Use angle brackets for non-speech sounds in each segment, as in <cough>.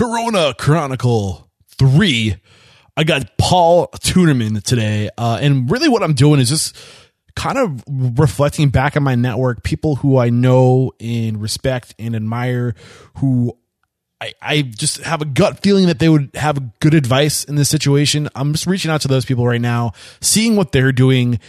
Corona Chronicle 3. I got Paul Tunerman today. Uh, and really what I'm doing is just kind of reflecting back on my network, people who I know and respect and admire, who I, I just have a gut feeling that they would have good advice in this situation. I'm just reaching out to those people right now, seeing what they're doing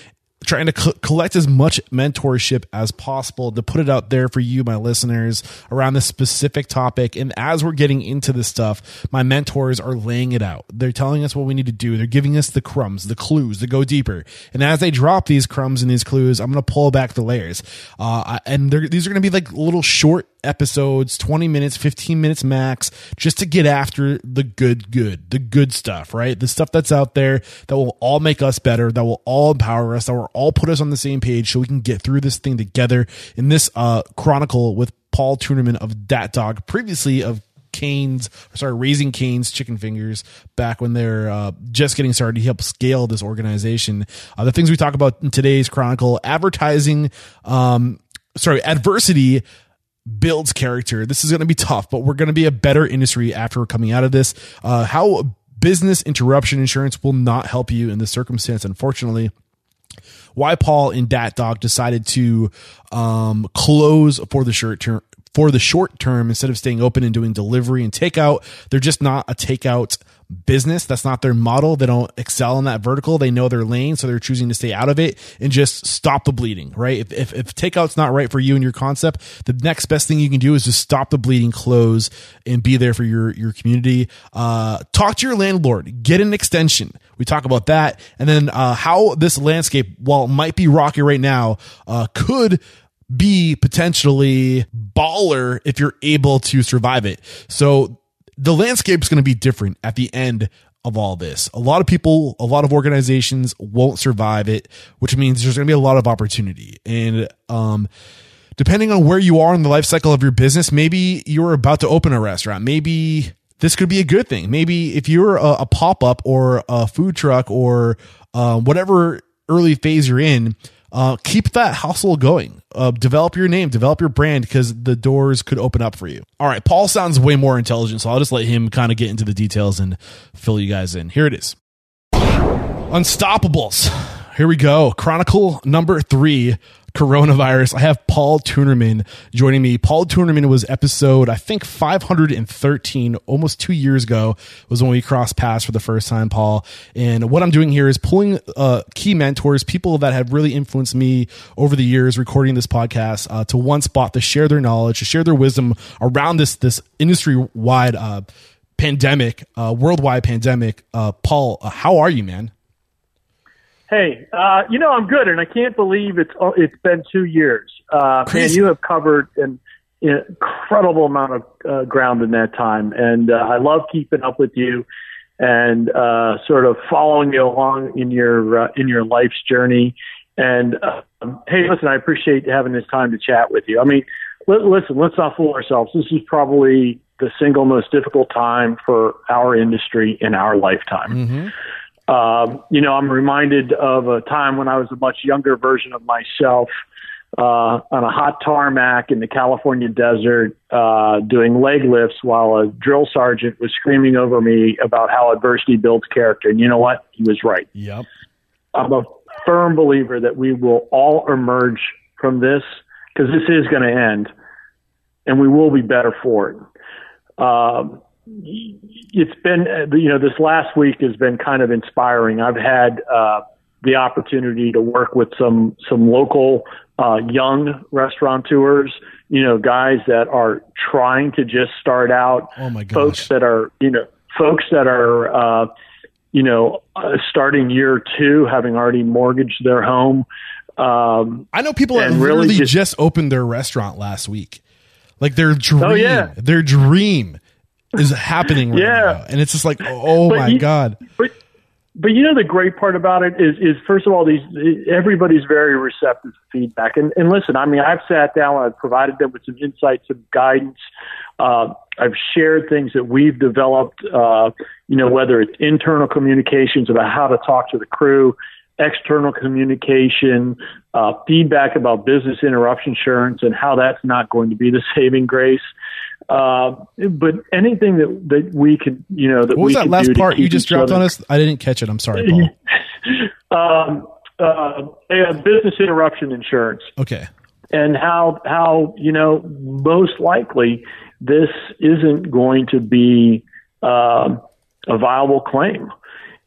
trying to co- collect as much mentorship as possible to put it out there for you, my listeners, around this specific topic. And as we're getting into this stuff, my mentors are laying it out. They're telling us what we need to do. They're giving us the crumbs, the clues to go deeper. And as they drop these crumbs and these clues, I'm going to pull back the layers. Uh, and these are going to be like little short episodes, 20 minutes, 15 minutes max, just to get after the good, good, the good stuff, right? The stuff that's out there that will all make us better, that will all empower us, that will all put us on the same page so we can get through this thing together in this uh, chronicle with Paul Tunerman of Dat Dog, previously of Cane's, sorry, Raising Cane's Chicken Fingers back when they're uh, just getting started. He helped scale this organization. Uh, the things we talk about in today's chronicle, advertising, um, sorry, adversity builds character. This is going to be tough, but we're going to be a better industry after coming out of this. Uh, how business interruption insurance will not help you in this circumstance, unfortunately. Why Paul and Dat Dog decided to um, close for the short term for the short term instead of staying open and doing delivery and takeout. They're just not a takeout business. That's not their model. They don't excel in that vertical. They know their lane, so they're choosing to stay out of it and just stop the bleeding, right? If, if, if takeout's not right for you and your concept, the next best thing you can do is just stop the bleeding, close, and be there for your, your community. Uh, talk to your landlord, get an extension. We talk about that. And then, uh, how this landscape, while it might be rocky right now, uh, could be potentially baller if you're able to survive it. So the landscape is going to be different at the end of all this. A lot of people, a lot of organizations won't survive it, which means there's going to be a lot of opportunity. And, um, depending on where you are in the life cycle of your business, maybe you're about to open a restaurant. Maybe this could be a good thing. Maybe if you're a, a pop up or a food truck or uh, whatever early phase you're in, uh, keep that hustle going. Uh, develop your name, develop your brand because the doors could open up for you. All right, Paul sounds way more intelligent, so I'll just let him kind of get into the details and fill you guys in. Here it is Unstoppables. Here we go. Chronicle number three coronavirus. I have Paul Tunerman joining me. Paul Tunerman was episode, I think 513, almost two years ago was when we crossed paths for the first time, Paul. And what I'm doing here is pulling uh, key mentors, people that have really influenced me over the years recording this podcast uh, to one spot to share their knowledge, to share their wisdom around this, this industry wide, uh, pandemic, uh, worldwide pandemic. Uh, Paul, uh, how are you, man? Hey, uh, you know I'm good, and I can't believe it's oh, it's been two years. Uh, and you have covered an incredible amount of uh, ground in that time, and uh, I love keeping up with you and uh, sort of following you along in your uh, in your life's journey. And uh, hey, listen, I appreciate having this time to chat with you. I mean, li- listen, let's not fool ourselves. This is probably the single most difficult time for our industry in our lifetime. Mm-hmm. Um, you know, I'm reminded of a time when I was a much younger version of myself uh, on a hot tarmac in the California desert uh, doing leg lifts while a drill sergeant was screaming over me about how adversity builds character. And you know what? He was right. Yep. I'm a firm believer that we will all emerge from this because this is going to end and we will be better for it. Um, it's been you know this last week has been kind of inspiring. I've had uh, the opportunity to work with some some local uh, young restaurateurs, you know, guys that are trying to just start out. Oh my gosh. Folks that are you know folks that are uh, you know uh, starting year two, having already mortgaged their home. Um, I know people that literally really just, just opened their restaurant last week. Like their dream, oh, yeah. their dream is happening right yeah. now. And it's just like, oh but my you, God. But but you know the great part about it is is first of all these everybody's very receptive to feedback. And and listen, I mean I've sat down, I've provided them with some insights, some guidance. Uh, I've shared things that we've developed, uh, you know, whether it's internal communications about how to talk to the crew, external communication, uh, feedback about business interruption insurance and how that's not going to be the <laughs> saving grace. Uh, but anything that, that we could, you know, that what was that last part you just dropped other, on us? I didn't catch it. I'm sorry, Paul. <laughs> um, uh, business interruption insurance. Okay. And how how you know most likely this isn't going to be uh, a viable claim.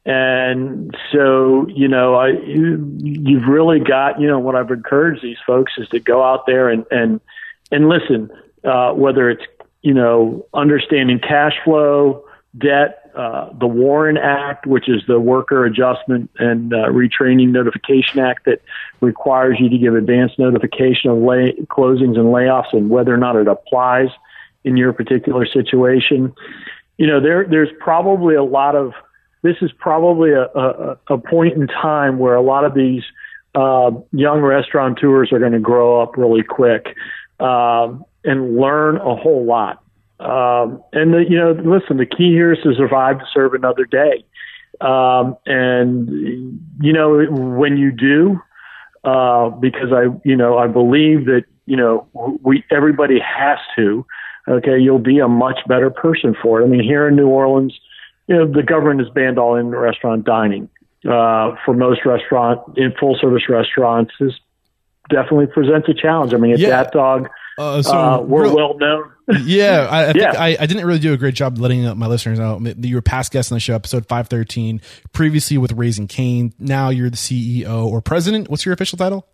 And so, you know, I, you, you've really got, you know, what I've encouraged these folks is to go out there and, and, and listen, uh, whether it's, you know, understanding cash flow, debt, uh, the WARN Act, which is the Worker Adjustment and uh, Retraining Notification Act that requires you to give advance notification of lay- closings and layoffs and whether or not it applies in your particular situation. You know, there there's probably a lot of this is probably a, a, a point in time where a lot of these uh, young restaurateurs are going to grow up really quick um, and learn a whole lot. Um, and the, you know, listen, the key here is to survive to serve another day. Um, and you know, when you do, uh, because I, you know, I believe that you know we everybody has to. Okay, you'll be a much better person for it. I mean, here in New Orleans, you know, the government has banned all in restaurant dining. Uh, for most restaurant in full service restaurants, this definitely presents a challenge. I mean, at yeah. Dat Dog, uh, so uh, we're real, well known. yeah, I, I, yeah. I, I, didn't really do a great job letting my listeners know. You were past guest on the show, episode five thirteen. Previously with Raising Cane. Now you're the CEO or president. What's your official title?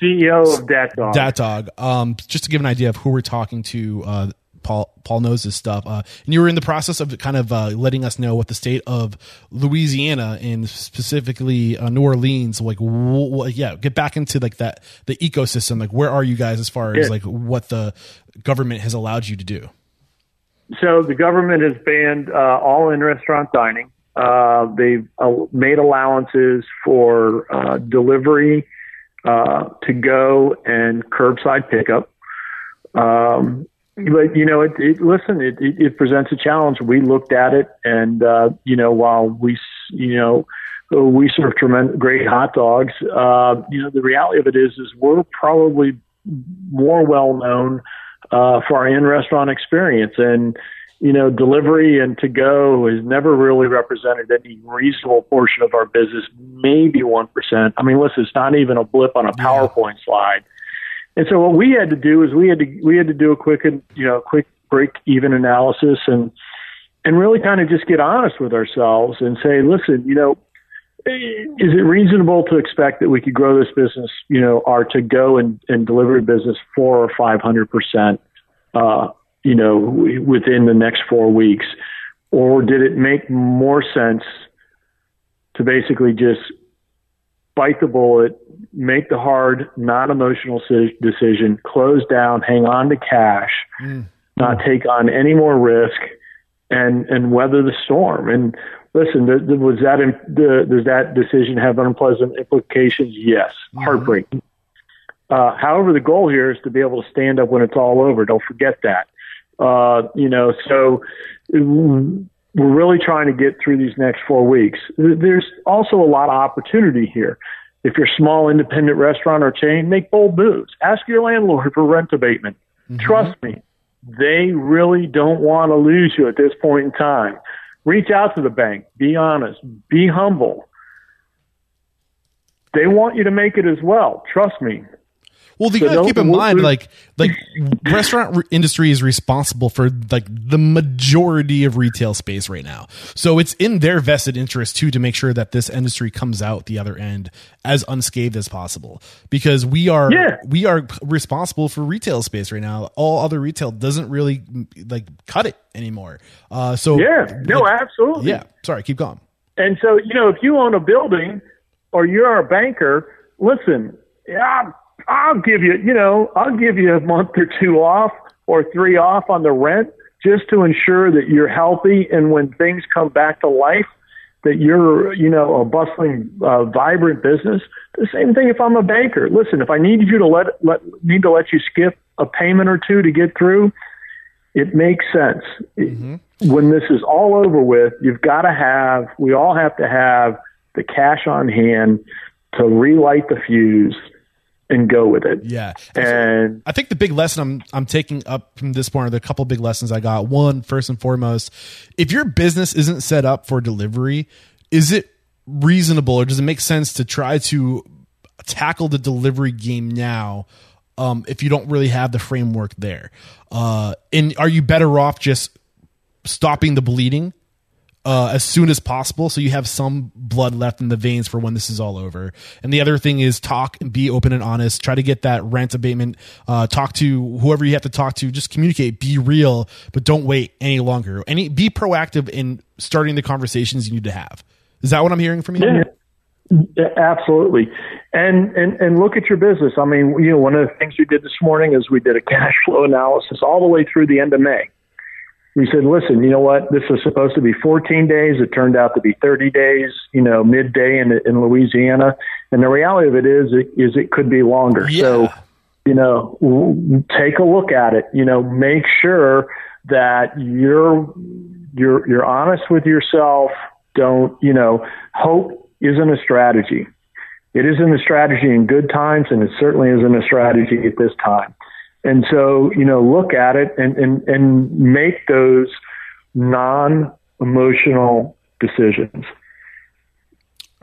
CEO of Dat Dog. Dat Dog. Um, just to give an idea of who we're talking to, uh, Paul Paul knows this stuff. Uh, and you were in the process of kind of uh, letting us know what the state of Louisiana and specifically uh, New Orleans, like, w- w- yeah, get back into like that the ecosystem. Like, where are you guys as far as like what the government has allowed you to do? So the government has banned uh, all in restaurant dining. Uh, they've uh, made allowances for delivery, to go, and curbside pickup. Um, but you know, it, it listen, it, it, it presents a challenge. We looked at it, and uh, you know, while we, you know, we serve tremendous, great hot dogs. Uh, you know, the reality of it is, is we're probably more well known uh, for our in-restaurant experience, and you know, delivery and to go has never really represented any reasonable portion of our business, maybe one percent. I mean, listen, it's not even a blip on a PowerPoint slide. And so what we had to do is we had to we had to do a quick and you know quick break even analysis and and really kind of just get honest with ourselves and say, listen, you know, is it reasonable to expect that we could grow this business, you know, our to go and, and delivery business four or five hundred percent, uh, you know, within the next four weeks, or did it make more sense to basically just bite the bullet, make the hard, non emotional decision, close down, hang on to cash, mm. not take on any more risk, and and weather the storm. And listen, the, the, was that in, does that decision have unpleasant implications? Yes, mm-hmm. heartbreaking. Uh, however, the goal here is to be able to stand up when it's all over. Don't forget that. Uh, you know, so we're really trying to get through these next four weeks. There's also a lot of opportunity here. If you're a small independent restaurant or chain, make bold moves. Ask your landlord for rent abatement. Mm-hmm. Trust me, they really don't want to lose you at this point in time. Reach out to the bank. Be honest. Be humble. They want you to make it as well. Trust me. Well, you so gotta keep in mind, like, like <laughs> restaurant industry is responsible for like the majority of retail space right now. So it's in their vested interest too to make sure that this industry comes out the other end as unscathed as possible. Because we are, yeah. we are responsible for retail space right now. All other retail doesn't really like cut it anymore. Uh, so yeah, no, like, absolutely. Yeah. Sorry, keep going. And so you know, if you own a building or you're a banker, listen, yeah I'll give you, you know, I'll give you a month or two off or three off on the rent just to ensure that you're healthy and when things come back to life, that you're, you know, a bustling, uh, vibrant business. The same thing if I'm a banker. Listen, if I need you to let, let need to let you skip a payment or two to get through, it makes sense. Mm-hmm. When this is all over with, you've got to have, we all have to have the cash on hand to relight the fuse and go with it. Yeah. And I think the big lesson I'm I'm taking up from this point are the couple big lessons I got. One, first and foremost, if your business isn't set up for delivery, is it reasonable or does it make sense to try to tackle the delivery game now um, if you don't really have the framework there? Uh, and are you better off just stopping the bleeding uh, as soon as possible so you have some blood left in the veins for when this is all over. And the other thing is talk and be open and honest. Try to get that rent abatement. Uh, talk to whoever you have to talk to. Just communicate. Be real, but don't wait any longer. Any be proactive in starting the conversations you need to have. Is that what I'm hearing from you? Yeah. Absolutely. And, and, and look at your business. I mean, you know, one of the things we did this morning is we did a cash flow analysis all the way through the end of May. We said, listen, you know what? This was supposed to be 14 days. It turned out to be 30 days, you know, midday in, in Louisiana. And the reality of it is, it, is it could be longer. Yeah. So, you know, take a look at it, you know, make sure that you're, you're, you're honest with yourself. Don't, you know, hope isn't a strategy. It isn't a strategy in good times, and it certainly isn't a strategy at this time. And so, you know, look at it and, and, and make those non emotional decisions.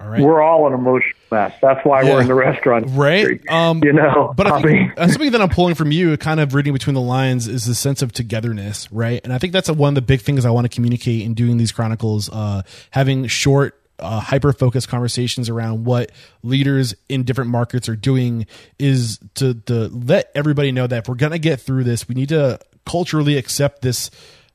All right. We're all an emotional mess. That's why Yeah. we're in the restaurant. right? Um, you know, but I think something that I'm pulling from you, kind of reading between the lines, is the sense of togetherness, right? And I think that's a, one of the big things I want to communicate in doing these chronicles, uh, having short. Uh, hyper focused conversations around what leaders in different markets are doing is to, to let everybody know that if we're going to get through this, we need to culturally accept this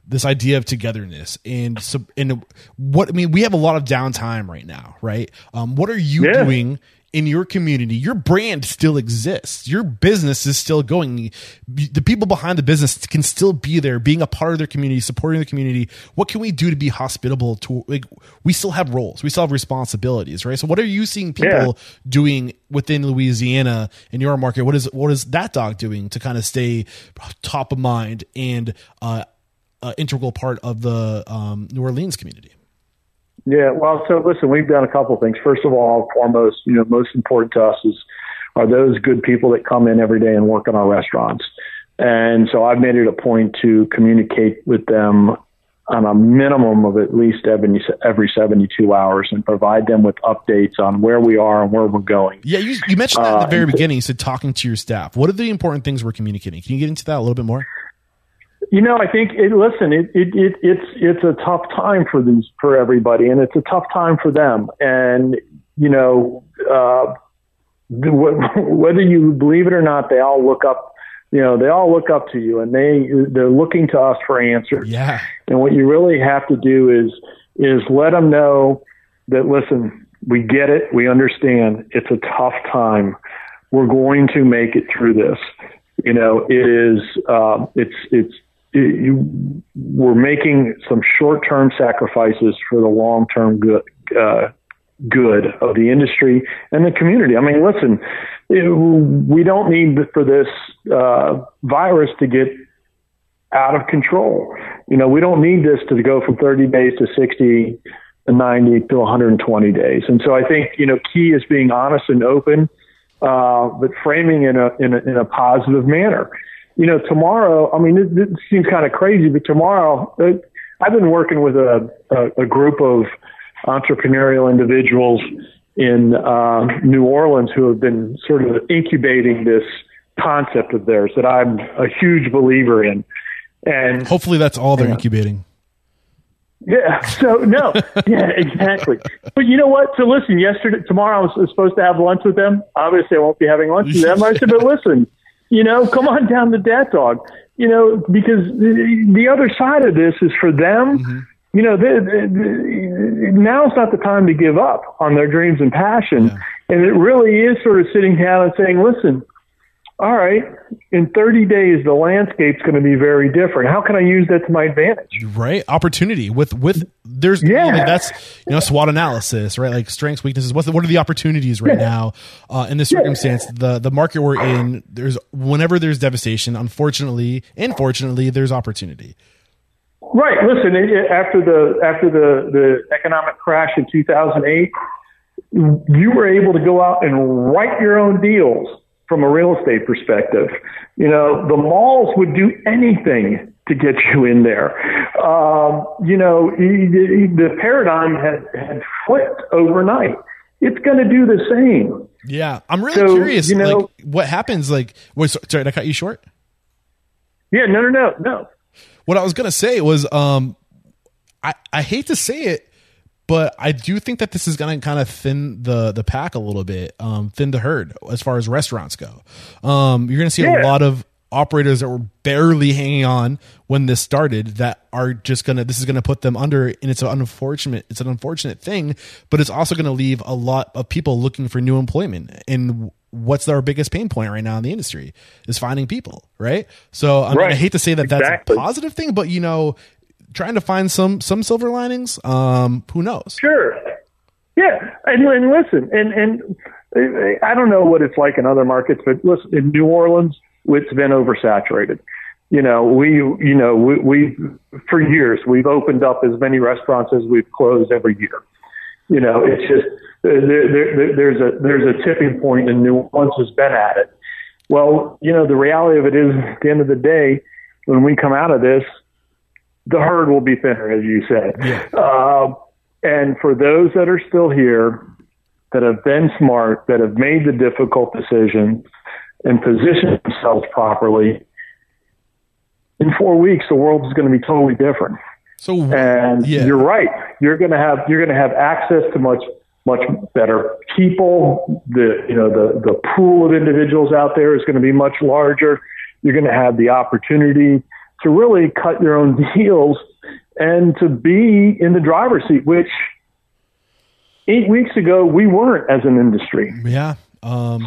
this idea of togetherness and so and what I mean we have a lot of downtime right now right um what are you Yeah. doing in your community your brand still exists. Your business is still going. The people behind the business can still be there being a part of their community supporting the community. What can we do to be hospitable to like we still have roles. We still have responsibilities right? So what are you seeing people Yeah. doing within Louisiana in your market? What is what is Dat Dog doing to kind of stay top of mind and uh uh, integral part of the um, New Orleans community. Yeah, well, so listen, we've done a couple of things. First of all, foremost, you know, most important to us is are those good people that come in every day and work in our restaurants. And so I've made it a point to communicate with them on a minimum of at least every, every 72 hours and provide them with updates on where we are and where we're going. Yeah, you, you mentioned that at the Uh, very beginning. You said talking to your staff. What are the important things we're communicating? Can you get into that a little bit more? You know, I think it, listen, it, it, it, it's it's a tough time for these for everybody, and it's a tough time for them. And you know, uh, <laughs> whether you believe it or not, they all look up. You know, they all look up to you, and they they're looking to us for answers. Yeah, And what you really have to do is is let them know that listen, we get it, we understand. It's a tough time. We're going to make it through this. You know, it is. Um, it's it's. You, we're making some short-term sacrifices for the long-term good. Uh, good of the industry and the community. I mean, listen, we don't need for this uh, virus to get out of control. You know, we don't need this to go from 30 days to 60 to 90 to 120 days. And so I think, you know, key is being honest and open, uh, but framing in a, in a, in a positive manner. You know, tomorrow, I mean, it, it seems kind of crazy, but tomorrow, uh, I've been working with a, a, a group of entrepreneurial individuals in uh, New Orleans who have been sort of incubating this concept of theirs that I'm a huge believer in. And hopefully that's all they're incubating. yeah, so no, yeah, exactly. But you know what? So listen, yesterday, tomorrow I was supposed to have lunch with them. Obviously, I won't be having lunch with them. I said, but listen, you know, come on down the Dat Dog, you know, because the, the other side of this is for them. Mm-hmm. You know, the, the, the, now's not the time to give up on their dreams and passion. And it really is sort of sitting down and saying, listen, all right, in 30 days, the landscape's going to be very different. How can I use that to my advantage? Right, opportunity with with there's Yeah. that's you know SWOT analysis, right? Like strengths, weaknesses. What's the, what are the opportunities right Yeah. now uh, in this circumstance? The the market we're in, there's whenever there's devastation, unfortunately, unfortunately, there's opportunity. Right. Listen, it, it- after the after the the economic crash in 2008, you were able to go out and write your own deals from a real estate perspective. You know, the malls would do anything to get you in there. Um, you know, the paradigm had, had flipped overnight. It's going to do the same. Yeah, I'm really so, curious. You know, like, what happens? Like, wait, sorry, did I cut you short? Yeah, no, no, no, no. What I was going to say was, um, I I hate to say it, but I do think that this is going to kind of thin the the pack a little bit, um, thin the herd as far as restaurants go. Um, you're going to see yeah. a lot of operators that were barely hanging on when this started that are just gonna this is gonna put them under and it's an unfortunate it's an unfortunate thing but it's also gonna leave a lot of people looking for new employment and what's our biggest pain point right now in the industry is finding people right so I, mean, right. I hate to say that that's exactly. a positive thing but you know trying to find some some silver linings. Um, who knows? Sure. Yeah, and, and listen, and and I don't know what it's like in other markets, but listen, in New Orleans, it's been oversaturated. You know, we you know we we for years we've opened up as many restaurants as we've closed every year. You know, it's just there, there, there's a there's a tipping point, and New Orleans has been at it. Well, you know, the reality of it is, at the end of the day, when we come out of this, the herd will be thinner, as you said. Yeah. Uh, and for those that are still here, that have been smart, that have made the difficult decisions and positioned themselves properly, in four weeks the world is going to be totally different. So, and yeah. you're right. You're going to have you're going to have access to much much better people. The you know the the pool of individuals out there is going to be much larger. You're going to have the opportunity to really cut your own <laughs> deals and to be in the driver's seat, which eight weeks ago we weren't as an industry. Yeah. Um,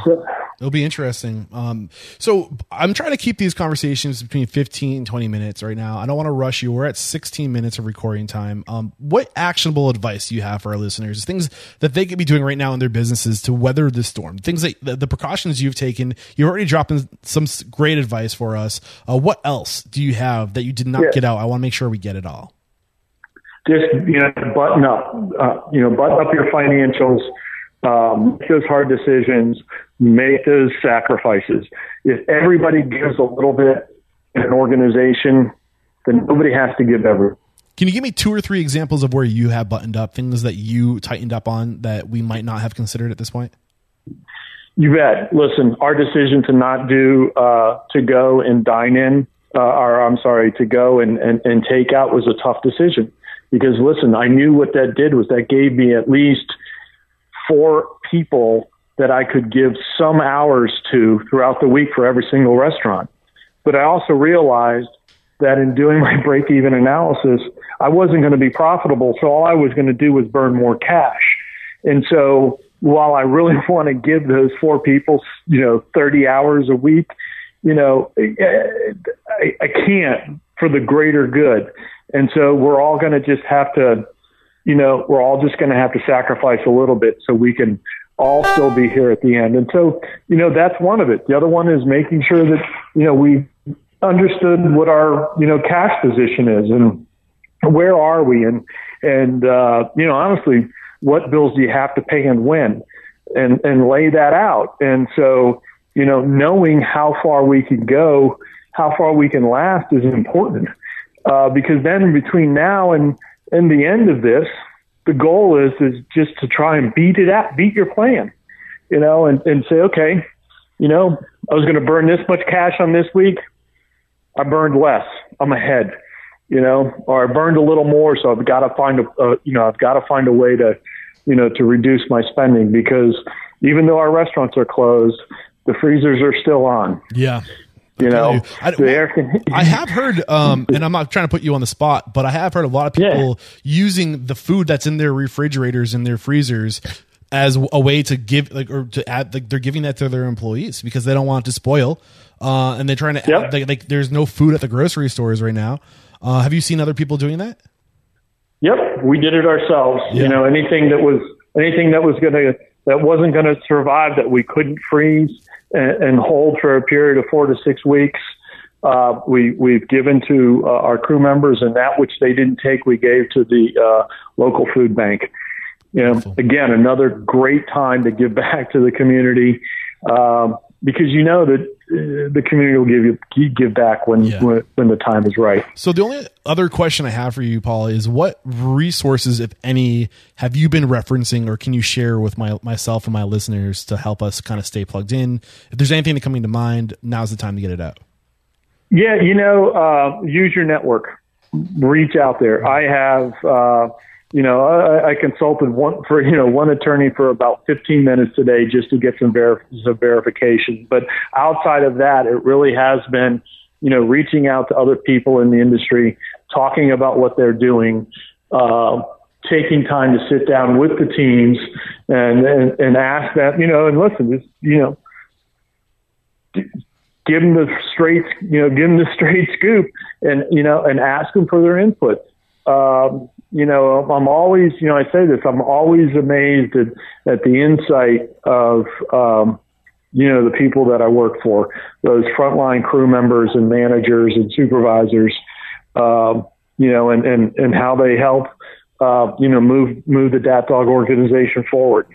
it'll be interesting. Um, so I'm trying to keep these conversations between 15 and 20 minutes right now. I don't want to rush you. We're at 16 minutes of recording time. Um, what actionable advice do you have for our listeners? Things that they could be doing right now in their businesses to weather the storm. Things that the, the precautions you've taken. You're already dropping some great advice for us. Uh, what else do you have that you did not yeah. get out? I want to make sure we get it all. Just you know, button up. Uh, you know, button up your financials um, make those hard decisions, make those sacrifices. If everybody gives a little bit in an organization, then nobody has to give everything. Can you give me two or three examples of where you have buttoned up things that you tightened up on that we might not have considered at this point? You bet. Listen, our decision to not do uh, to go and dine in, uh, or I'm sorry, to go and, and, and take out was a tough decision because listen, I knew what that did was that gave me at least – four people that I could give some hours to throughout the week for every single restaurant. But I also realized that in doing my break even analysis, I wasn't going to be profitable. So all I was going to do was burn more cash. And so while I really <laughs> want to give those four people, you know, 30 hours a week, you know, I, I can't for the greater good. And so we're all going to just have to you know, we're all just going to have to sacrifice a little bit so we can all still be here at the end. And so, you know, that's one of it. The other one is making sure that, you know, we understood what our, you know, cash position is and where are we? And, and, uh, you know, honestly, what bills do you have to pay and when? And, and lay that out. And so, you know, knowing how far we can go, how far we can last is important. Uh, because then between now and, in the end of this, the goal is is just to try and beat it out, beat your plan, you know, and, and say, okay, you know, I was going to burn this much cash on this week. I burned less. I'm ahead, you know, or I burned a little more. So I've got to find a, uh, you know, I've got to find a way to, you know, to reduce my spending because even though our restaurants are closed, the freezers are still on. Yeah. You know, I, I, have heard, um, and I'm not trying to put you on the spot, but I have heard a lot of people yeah. using the food that's in their refrigerators and their freezers as a way to give, like, or to add, like, they're giving that to their employees because they don't want it to spoil. Uh, and they're trying to, yep. add, like, like, there's no food at the grocery stores right now. Uh, have you seen other people doing that? Yep, we did it ourselves. Yeah. You know, anything that was anything that was going to that wasn't going to survive that we couldn't freeze and, and hold for a period of four to six weeks. Uh, we we've given to uh, our crew members, and that which they didn't take, we gave to the uh, local food bank. You know, again, another great time to give <laughs> back to the community. Um, because you know that the community will give you give back when, yeah. when, when the time is right. So the only other question I have for you, Paul, is what resources, if any, have you been referencing, or can you share with my myself and my listeners to help us kind of stay plugged in? If there's anything that's coming to mind, now's the time to get it out. Yeah, you know, uh, use your network. Reach out there. I have. Uh, you know, I, I consulted one for you know one attorney for about 15 minutes today just to get some, ver- some verification. But outside of that, it really has been, you know, reaching out to other people in the industry, talking about what they're doing, uh, taking time to sit down with the teams and and, and ask them, you know, and listen, just you know. Give them the straight, you know, give them the <laughs> straight scoop, and you know, and ask them for their input. Um, you know, I'm always, you know, I say this, I'm always amazed at, at the insight of, um, you know, the people that I work for, those frontline crew members and managers and supervisors, um, you know, and, and, and how they help, uh, you know, move, move the Dat Dog organization forward.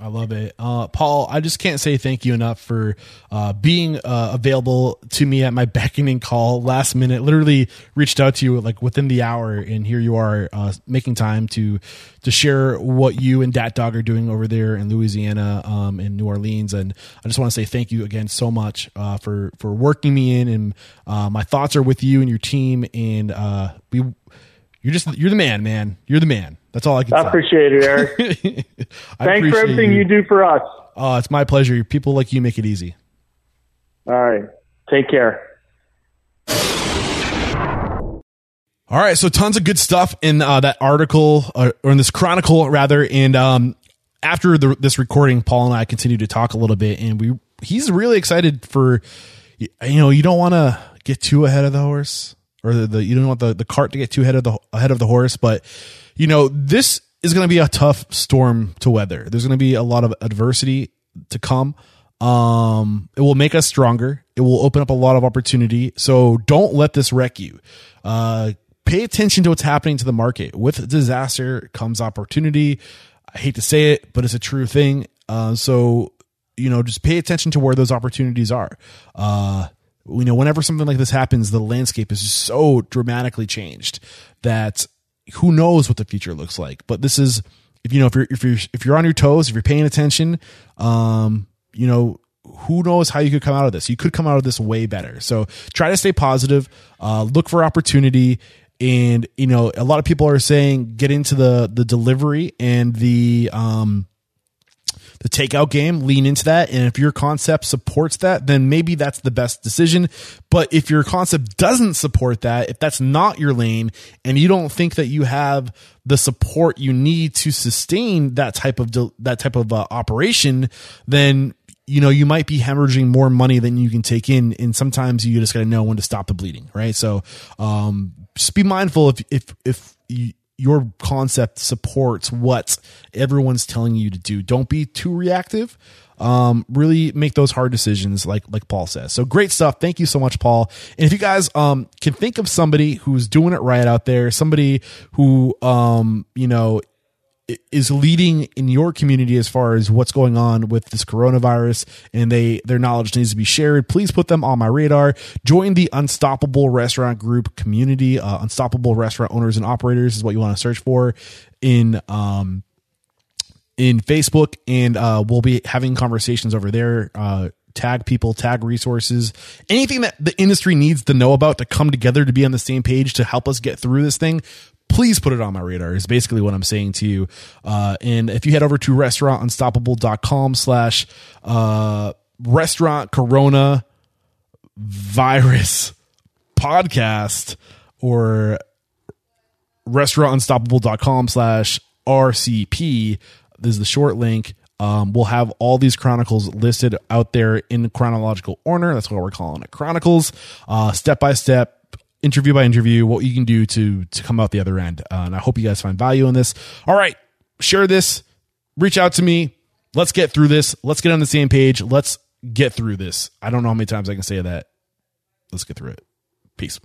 I love it. Uh, Paul, I just can't say thank you enough for uh, being uh, available to me at my <laughs> beckoning call last minute. Literally reached out to you like within the hour, and here you are uh, making time to to share what you and Dat Dog are doing over there in Louisiana um, in New Orleans. And I just want to say thank you again so much uh, for for working me in. And uh, my thoughts are with you and your team. And we, you're just you're the man, man. You're the man. That's all I can say. I say. appreciate it, Eric. <laughs> Thanks for everything you. you. do for us. Oh, it's my pleasure. People like you make it easy. All right. Take care. All right, so tons of good stuff in uh, that article, uh, or in this chronicle rather. And um, after the, this recording, Paul and I continue to talk a little bit, and we he's really excited for you know you don't want to get too ahead of the horse, or the, the you don't want the, the cart to get too ahead of the ahead of the horse, but you know, this is going to be a tough storm to weather. There's going to be a lot of adversity to come. Um, it will make us stronger. It will open up a lot of opportunity. So don't let this wreck you. Uh, pay attention to what's happening to the market. With disaster comes opportunity. I hate to say it, but it's a true thing. Uh, so, you know, just pay attention to where those opportunities are. Uh, you know, whenever something like this happens, the landscape is so dramatically changed that who knows what the future looks like. But this is if you know if you're if you're if you're on your toes, if you're paying attention, um, you know who knows how you could come out of this. You could come out of this way better. So try to stay positive. Uh, look for opportunity. And you know, a lot of people are saying get into the the delivery and the um the takeout game, lean into that. And if your concept supports that, then maybe that's the best decision. But if your concept doesn't support that, if that's not your lane and you don't think that you have the support you need to sustain that type of, that type of uh, operation, then you know, you might be hemorrhaging more money than you can take in. And sometimes you just got to know when to stop the bleeding, right? So, um, just be mindful if, if, if you, your concept supports what everyone's telling you to do. Don't be too reactive. Um, really make those hard decisions like like Paul says. So great stuff. Thank you so much, Paul. And if you guys um can think of somebody who's doing it right out there, somebody who um you know is leading in your community as far as what's going on with this coronavirus and they their knowledge needs to be shared. Please put them on my radar. Join the unstoppable restaurant group community. Uh, unstoppable restaurant owners and operators is what you want to search for in um in facebook and uh we'll be having conversations over there. Uh tag people, tag resources, anything that the industry needs to know about to come together to be on the same page to help us get through this thing please put it on my radar is basically what I'm saying to you. Uh, and if you head over to restaurantunstoppable.com slash, uh, restaurant corona virus podcast or restaurantunstoppable.com slash RCP. This is the short link. Um, we'll have all these chronicles listed out there in chronological order. That's what we're calling it chronicles, uh, step by step interview by interview, what you can do to to come out the other end. Uh, and I hope you guys find value in this. All right, share this, reach out to me. Let's get through this. Let's get on the same page. Let's get through this. I don't know how many times I can say that. Let's get through it. Peace.